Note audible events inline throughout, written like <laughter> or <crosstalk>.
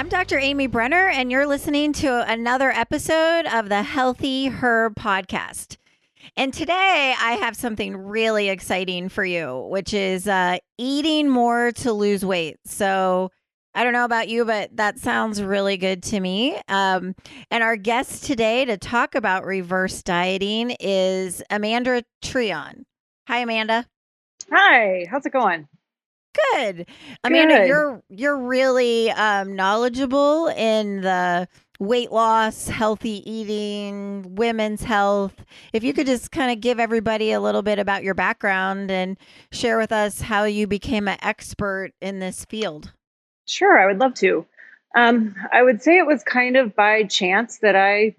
I'm Dr. Amy Brenner, and you're listening to another episode of the Healthy Her podcast. And today I have something really exciting for you, which is uh, eating more to lose weight. So I don't know about you, but that sounds really good to me. Um, and our guest today to talk about reverse dieting is Amanda Treon. Hi, Amanda. Hi, how's it going? Good. Amanda, Good. you're you're really um, knowledgeable in the weight loss, healthy eating, women's health. If you could just kind of give everybody a little bit about your background and share with us how you became an expert in this field. Sure, I would love to. Um, I would say it was kind of by chance that I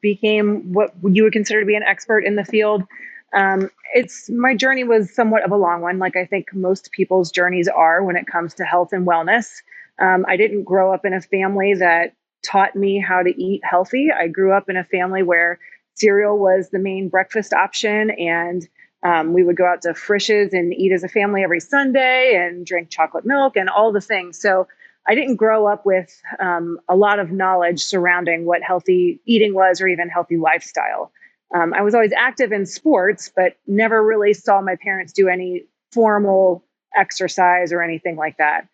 became what you would consider to be an expert in the field. Um, it's my journey was somewhat of a long one, like I think most people's journeys are when it comes to health and wellness. Um, I didn't grow up in a family that taught me how to eat healthy. I grew up in a family where cereal was the main breakfast option, and um, we would go out to Frisch's and eat as a family every Sunday and drink chocolate milk and all the things. So I didn't grow up with um, a lot of knowledge surrounding what healthy eating was or even healthy lifestyle. Um, I was always active in sports, but never really saw my parents do any formal exercise or anything like that.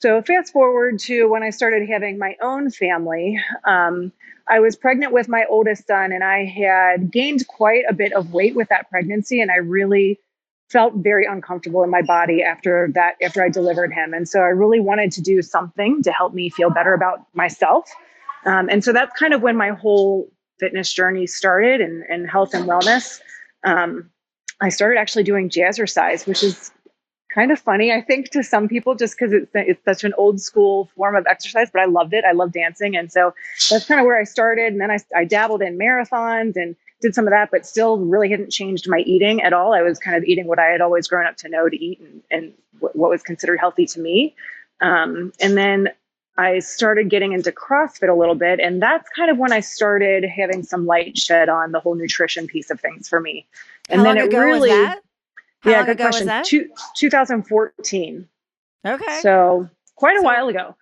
So, fast forward to when I started having my own family. Um, I was pregnant with my oldest son, and I had gained quite a bit of weight with that pregnancy, and I really felt very uncomfortable in my body after that after I delivered him. And so I really wanted to do something to help me feel better about myself. Um, and so that's kind of when my whole fitness journey started and, and health and wellness. Um, I started actually doing jazzercise, which is kind of funny, I think, to some people, just because it's it's such an old school form of exercise. But I loved it. I love dancing, and so that's kind of where I started. And then I, I dabbled in marathons and did some of that, but still really hadn't changed my eating at all. I was kind of eating what I had always grown up to know to eat and, and what, was considered healthy to me. Um, and then I started getting into CrossFit a little bit, and that's kind of when I started having some light shed on the whole nutrition piece of things for me. And How then long it ago really, was that? How yeah, long good question. that? Two, 2014. Okay. So quite a So- while ago.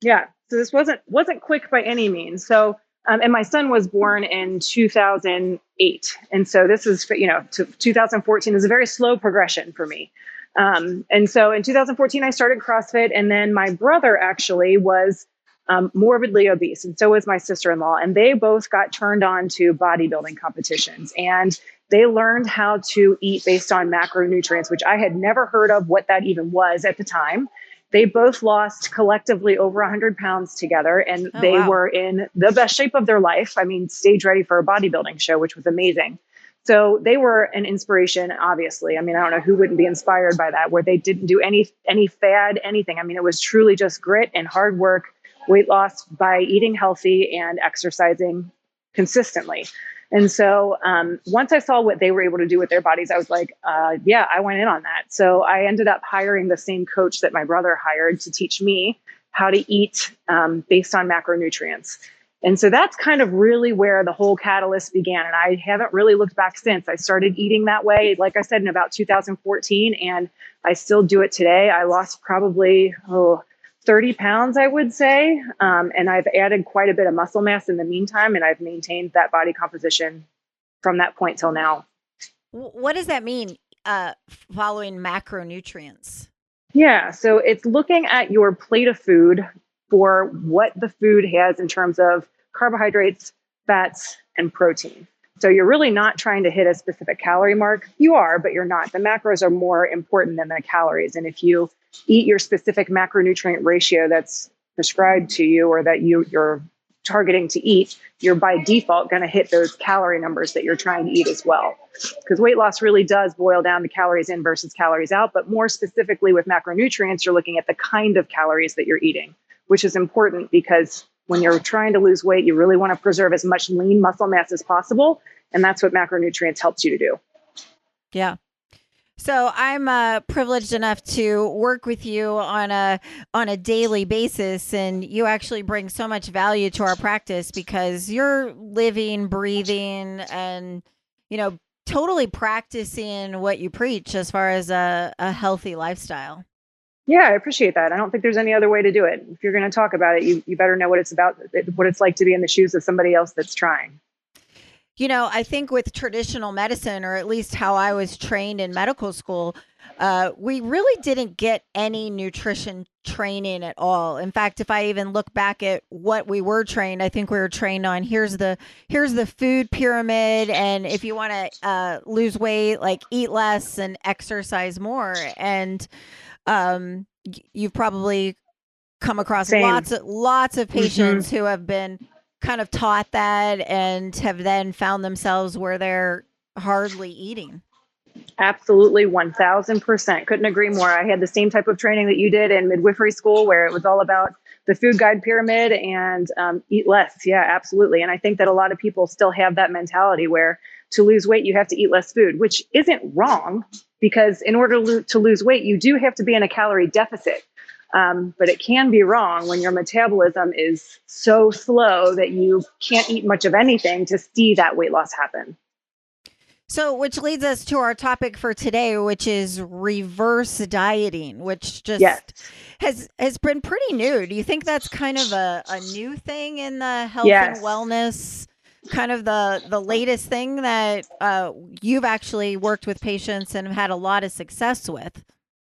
Yeah. So this wasn't wasn't quick by any means. So um, and my son was born in 2008, and so this is you know to 2014 is a very slow progression for me. Um, and so in 2014 I started CrossFit, and then my brother actually was um, morbidly obese, and so was my sister-in-law, and they both got turned on to bodybuilding competitions, and they learned how to eat based on macronutrients, which I had never heard of what that even was at the time. They both lost collectively over 100 pounds together, and Oh, they wow. were in the best shape of their life. I mean, stage ready for a bodybuilding show, which was amazing. So they were an inspiration, obviously. I mean, I don't know who wouldn't be inspired by that, where they didn't do any any fad, anything. I mean, it was truly just grit and hard work, weight loss by eating healthy and exercising consistently. And so um, once I saw what they were able to do with their bodies, I was like, uh, yeah, I went in on that. So I ended up hiring the same coach that my brother hired to teach me how to eat um, based on macronutrients. And so that's kind of really where the whole catalyst began. And I haven't really looked back since. I started eating that way, like I said, in about 2014, and I still do it today. I lost probably, oh, 30 pounds, I would say. Um, and I've added quite a bit of muscle mass in the meantime, and I've maintained that body composition from that point till now. What does that mean? Uh, following macronutrients. Yeah, so it's looking at your plate of food for what the food has in terms of carbohydrates, fats, and protein. So you're really not trying to hit a specific calorie mark. You are, but you're not. The macros are more important than the calories. And if you eat your specific macronutrient ratio that's prescribed to you or that you you're targeting to eat, you're by default going to hit those calorie numbers that you're trying to eat as well. Because weight loss really does boil down to calories in versus calories out. But more specifically with macronutrients, you're looking at the kind of calories that you're eating, which is important because when you're trying to lose weight, you really want to preserve as much lean muscle mass as possible. And that's what macronutrients helps you to do. Yeah. So I'm uh, privileged enough to work with you on a on a daily basis, and you actually bring so much value to our practice because you're living, breathing, and you know, totally practicing what you preach as far as a, a healthy lifestyle. Yeah, I appreciate that. I don't think there's any other way to do it. If you're going to talk about it, you, you better know what it's about, what it's like to be in the shoes of somebody else that's trying. You know, I think with traditional medicine, or at least how I was trained in medical school, uh, we really didn't get any nutrition training at all. In fact, if I even look back at what we were trained, I think we were trained on here's the here's the food pyramid, and if you want to uh, lose weight, like eat less and exercise more. And um, you've probably come across Same. lots of lots of patients mm-hmm. who have been kind of taught that and have then found themselves where they're hardly eating. Absolutely, 1000%. Couldn't agree more. I had the same type of training that you did in midwifery school where it was all about the food guide pyramid and um, eat less. Yeah, absolutely. And I think that a lot of people still have that mentality where to lose weight, you have to eat less food, which isn't wrong because in order to, to lose weight, you do have to be in a calorie deficit. Um, but it can be wrong when your metabolism is so slow that you can't eat much of anything to see that weight loss happen. So, which leads us to our topic for today, which is reverse dieting, which just yes. has has been pretty new. Do you think that's kind of a, a new thing in the health yes. and wellness? Kind of the the latest thing that uh, you've actually worked with patients and have had a lot of success with.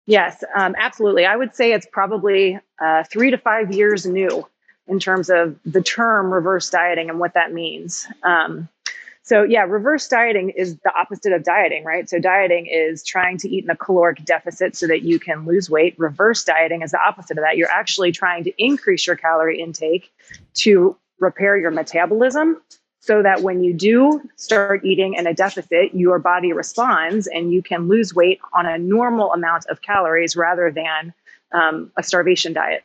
Yes, um, absolutely. I would say it's probably uh, three to five years new in terms of the term reverse dieting and what that means. Um, so, yeah, reverse dieting is the opposite of dieting, right? So, dieting is trying to eat in a caloric deficit so that you can lose weight. Reverse dieting is the opposite of that. You're actually trying to increase your calorie intake to repair your metabolism so that when you do start eating in a deficit, your body responds and you can lose weight on a normal amount of calories rather than um, a starvation diet.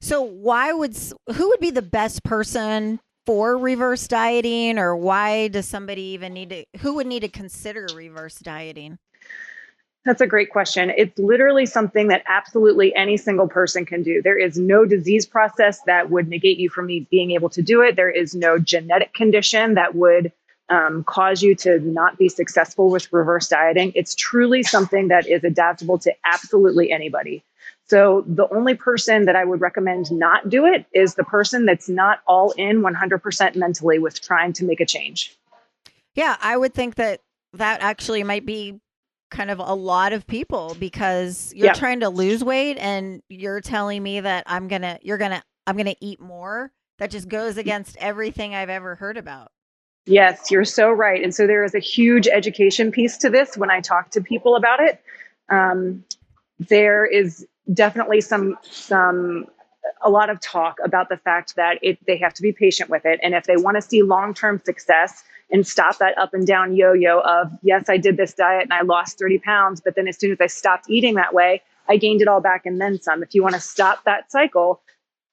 So, why would who would be the best person for reverse dieting, or why does somebody even need to? Who would need to consider reverse dieting? That's a great question. It's literally something that absolutely any single person can do. There is no disease process that would negate you from being able to do it. There is no genetic condition that would um, cause you to not be successful with reverse dieting. It's truly something that is adaptable to absolutely anybody. So the only person that I would recommend not do it is the person that's not all in 100% mentally with trying to make a change. Yeah, I would think that that actually might be kind of a lot of people because you're yeah. trying to lose weight and you're telling me that I'm going to you're going to I'm going to eat more that just goes against everything I've ever heard about. Yes, you're so right. And so there is a huge education piece to this when I talk to people about it. Um, there is definitely some some a lot of talk about the fact that it, they have to be patient with it. And if they want to see long term success, and stop that up and down yo yo of, yes, I did this diet and I lost 30 pounds, but then as soon as I stopped eating that way, I gained it all back and then some. If you want to stop that cycle,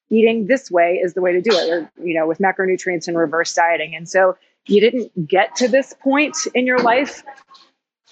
eating this way is the way to do it, or, you know, with macronutrients and reverse dieting. And so you didn't get to this point in your life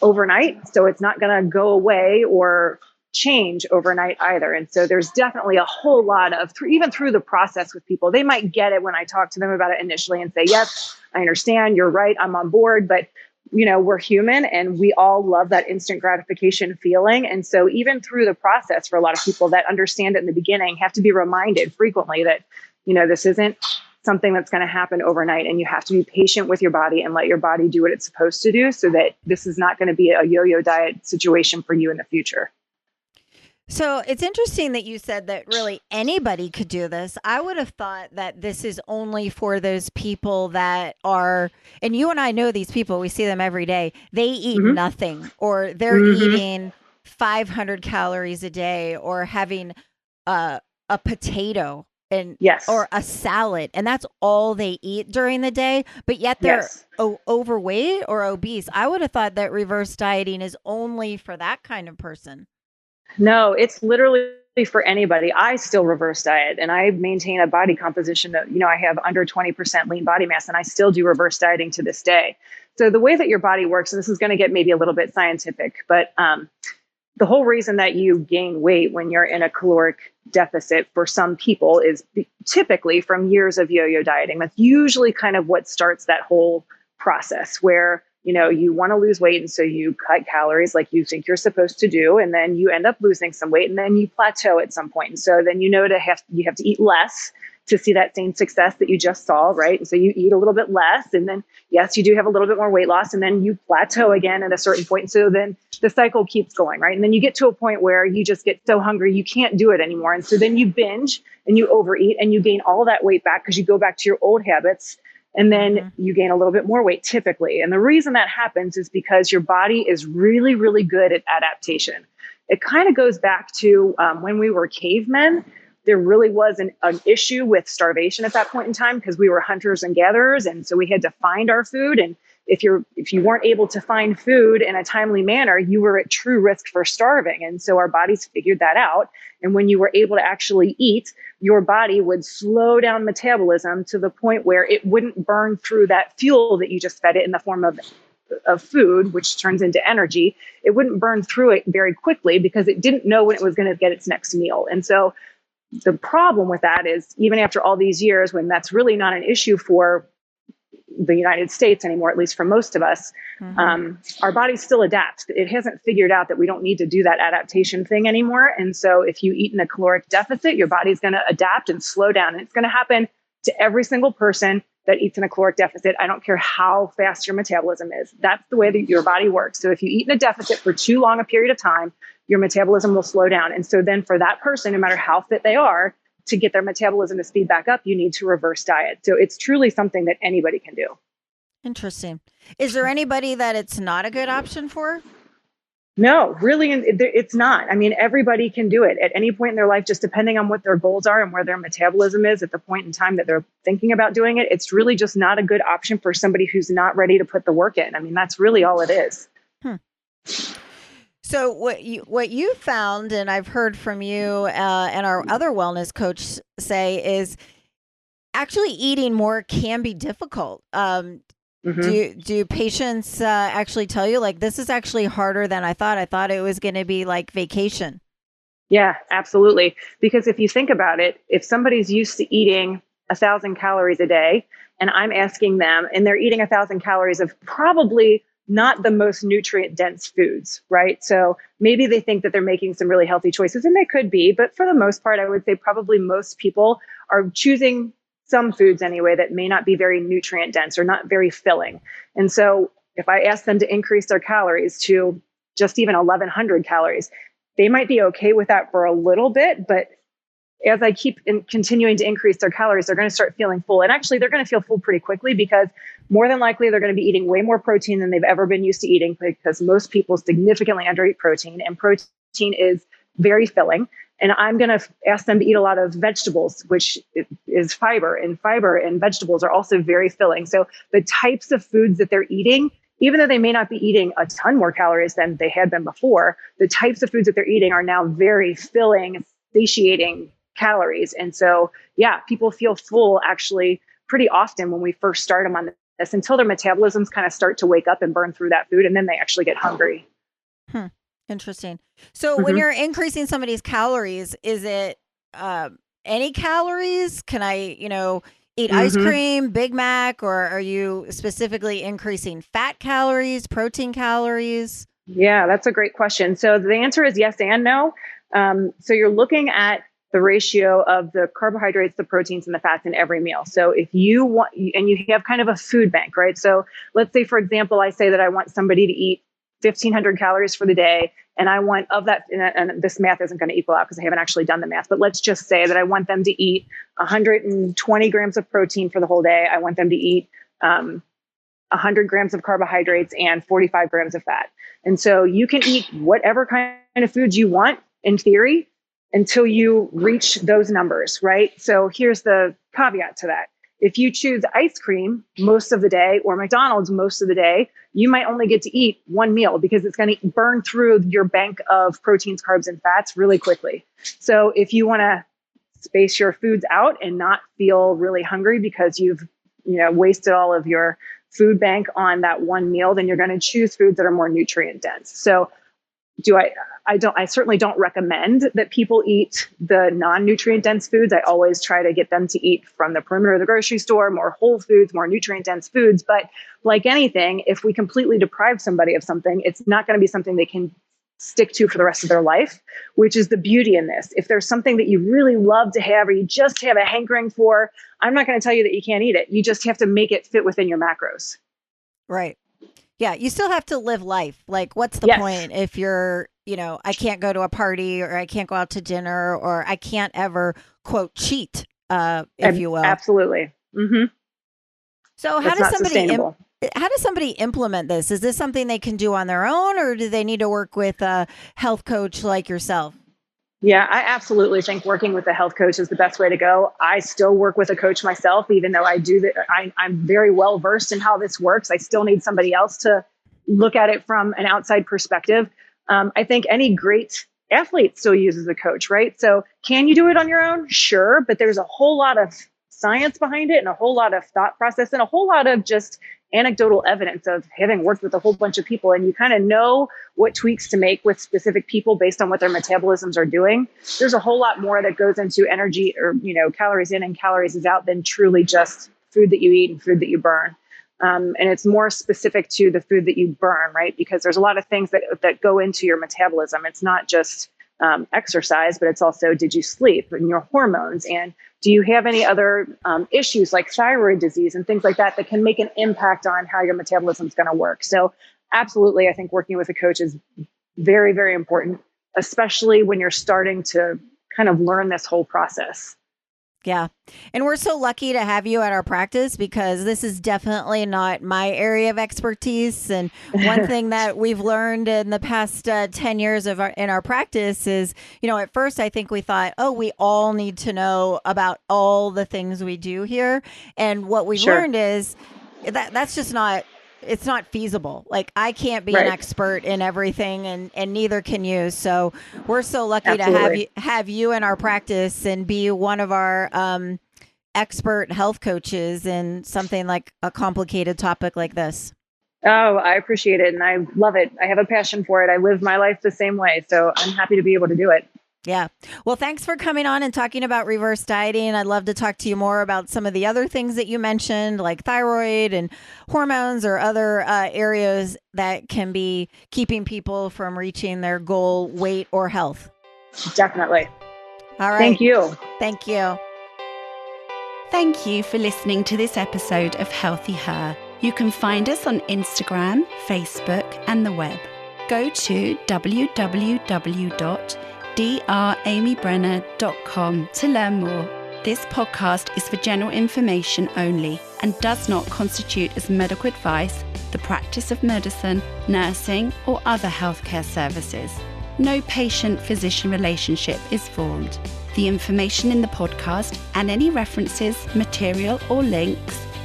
overnight. So it's not going to go away or change overnight either. And so there's definitely a whole lot of, even through the process with people, they might get it when I talk to them about it initially and say, yes, I understand, you're right, I'm on board. But, you know, we're human and we all love that instant gratification feeling. And so even through the process, for a lot of people that understand it in the beginning, have to be reminded frequently that, you know, this isn't something that's going to happen overnight and you have to be patient with your body and let your body do what it's supposed to do so that this is not going to be a yo-yo diet situation for you in the future. So it's interesting that you said that really anybody could do this. I would have thought that this is only for those people that are, and you and I know these people, we see them every day. They eat mm-hmm. nothing or they're mm-hmm. eating 500 calories a day or having uh, a potato and yes or a salad and that's all they eat during the day but yet they're yes. o- overweight or obese i would have thought that reverse dieting is only for that kind of person no it's literally for anybody i still reverse diet and i maintain a body composition that you know i have under 20% lean body mass and i still do reverse dieting to this day so the way that your body works and this is going to get maybe a little bit scientific but um, the whole reason that you gain weight when you're in a caloric deficit for some people is typically from years of yo-yo dieting. That's usually kind of what starts that whole process where you know you want to lose weight and so you cut calories like you think you're supposed to do and then you end up losing some weight and then you plateau at some point and so then you know to have you have to eat less to see that same success that you just saw, right? And so you eat a little bit less, and then yes, you do have a little bit more weight loss, and then you plateau again at a certain point. And so then the cycle keeps going, right? And then you get to a point where you just get so hungry you can't do it anymore. And so then you binge and you overeat and you gain all that weight back because you go back to your old habits. And then mm-hmm. you gain a little bit more weight typically. And the reason that happens is because your body is really, really good at adaptation. It kind of goes back to um, when we were cavemen there really was an, an issue with starvation at that point in time because we were hunters and gatherers and so we had to find our food and if you're if you weren't able to find food in a timely manner you were at true risk for starving and so our bodies figured that out and when you were able to actually eat your body would slow down metabolism to the point where it wouldn't burn through that fuel that you just fed it in the form of of food which turns into energy. It wouldn't burn through it very quickly because it didn't know when it was going to get its next meal. And so the problem with that is even after all these years when that's really not an issue for the united states anymore at least for most of us mm-hmm. um, our bodies still adapt. it hasn't figured out that we don't need to do that adaptation thing anymore and so if you eat in a caloric deficit your body's going to adapt and slow down and it's going to happen to every single person that eats in a caloric deficit i don't care how fast your metabolism is that's the way that your body works so if you eat in a deficit for too long a period of time your metabolism will slow down. And so then for that person, no matter how fit they are, to get their metabolism to speed back up, you need to reverse diet. So it's truly something that anybody can do. Interesting. Is there anybody that it's not a good option for? No, really, it's not. I mean, everybody can do it at any point in their life, just depending on what their goals are and where their metabolism is at the point in time that they're thinking about doing it. It's really just not a good option for somebody who's not ready to put the work in. I mean, that's really all it is. Hmm. So what you what you found, and I've heard from you uh, and our other wellness coach say is actually eating more can be difficult. Um, mm-hmm. Do do patients uh, actually tell you like this is actually harder than I thought? I thought it was going to be like vacation. Yeah, absolutely. Because if you think about it, if somebody's used to eating a thousand calories a day, and I'm asking them, and they're eating a thousand calories of probably not the most nutrient dense foods, right? So maybe they think that they're making some really healthy choices, and they could be, but for the most part, I would say probably most people are choosing some foods anyway that may not be very nutrient dense or not very filling. And so if I ask them to increase their calories to just even 1100 calories, they might be okay with that for a little bit, but as I keep in continuing to increase their calories, they're going to start feeling full. And actually, they're going to feel full pretty quickly because more than likely they're going to be eating way more protein than they've ever been used to eating because most people significantly undereat protein, and protein is very filling. And I'm going to ask them to eat a lot of vegetables, which is fiber, and fiber and vegetables are also very filling. So the types of foods that they're eating even though they may not be eating a ton more calories than they had been before, the types of foods that they're eating are now very filling, satiating calories. And so, yeah, people feel full actually pretty often when we first start them on this until their metabolisms kind of start to wake up and burn through that food and then they actually get hungry. Hmm. Interesting. So mm-hmm. when you're increasing somebody's calories, is it uh, any calories? Can I, you know, eat mm-hmm. ice cream, Big Mac, or are you specifically increasing fat calories, protein calories? Yeah, that's a great question. So the answer is yes and no. Um, so you're looking at the ratio of the carbohydrates, the proteins, and the fats in every meal. So if you want, and you have kind of a food bank, right? So let's say, for example, I say that I want somebody to eat 1500 calories for the day. And I want of that, and this math isn't going to equal out because I haven't actually done the math, but let's just say that I want them to eat 120 grams of protein for the whole day. I want them to eat um, 100 grams of carbohydrates and 45 grams of fat. And so you can eat whatever kind of foods you want in theory until you reach those numbers, right? So here's the caveat to that. If you choose ice cream most of the day or McDonald's most of the day, you might only get to eat one meal because it's going to burn through your bank of proteins, carbs, and fats really quickly. So if you want to space your foods out and not feel really hungry because you've you know wasted all of your food bank on that one meal, then you're going to choose foods that are more nutrient dense. So do I I don't I certainly don't recommend that people eat the non-nutrient dense foods. I always try to get them to eat from the perimeter of the grocery store, more whole foods, more nutrient dense foods, but like anything, if we completely deprive somebody of something, it's not going to be something they can stick to for the rest of their life, which is the beauty in this. If there's something that you really love to have or you just have a hankering for, I'm not going to tell you that you can't eat it. You just have to make it fit within your macros. Right. Yeah, you still have to live life. Like what's the yes. point if you're, you know, I can't go to a party or I can't go out to dinner or I can't ever quote cheat, uh if you will. Absolutely. Mhm. So how does somebody Im- how does somebody implement this? Is this something they can do on their own, or do they need to work with a health coach like yourself? Yeah, I absolutely think working with a health coach is the best way to go. I still work with a coach myself, even though I do that. I'm very well versed in how this works. I still need somebody else to look at it from an outside perspective. Um, I think any great athlete still uses a coach, right? So, can you do it on your own? Sure, but there's a whole lot of science behind it and a whole lot of thought process and a whole lot of just anecdotal evidence of having worked with a whole bunch of people and you kind of know what tweaks to make with specific people based on what their metabolisms are doing there's a whole lot more that goes into energy or you know calories in and calories is out than truly just food that you eat and food that you burn um, and it's more specific to the food that you burn right because there's a lot of things that that go into your metabolism it's not just um, exercise, but it's also did you sleep and your hormones and do you have any other um, issues like thyroid disease and things like that that can make an impact on how your metabolism is going to work? So, absolutely, I think working with a coach is very, very important, especially when you're starting to kind of learn this whole process. Yeah. And we're so lucky to have you at our practice because this is definitely not my area of expertise. And one thing <laughs> that we've learned in the past uh, 10 years of our, in our practice is, you know, at first I think we thought, oh, we all need to know about all the things we do here. And what we sure. learned is that that's just not it's not feasible. Like I can't be right. an expert in everything and and neither can you. So we're so lucky Absolutely. to have you have you in our practice and be one of our um expert health coaches in something like a complicated topic like this. Oh, I appreciate it and I love it. I have a passion for it. I live my life the same way, so I'm happy to be able to do it. Yeah. Well, thanks for coming on and talking about reverse dieting. I'd love to talk to you more about some of the other things that you mentioned, like thyroid and hormones or other uh, areas that can be keeping people from reaching their goal weight or health. Definitely. All right. Thank you. Thank you. Thank you for listening to this episode of Healthy Her. You can find us on Instagram, Facebook, and the web. Go to www dramybrenner.com to learn more. This podcast is for general information only and does not constitute as medical advice, the practice of medicine, nursing, or other healthcare services. No patient physician relationship is formed. The information in the podcast and any references, material, or links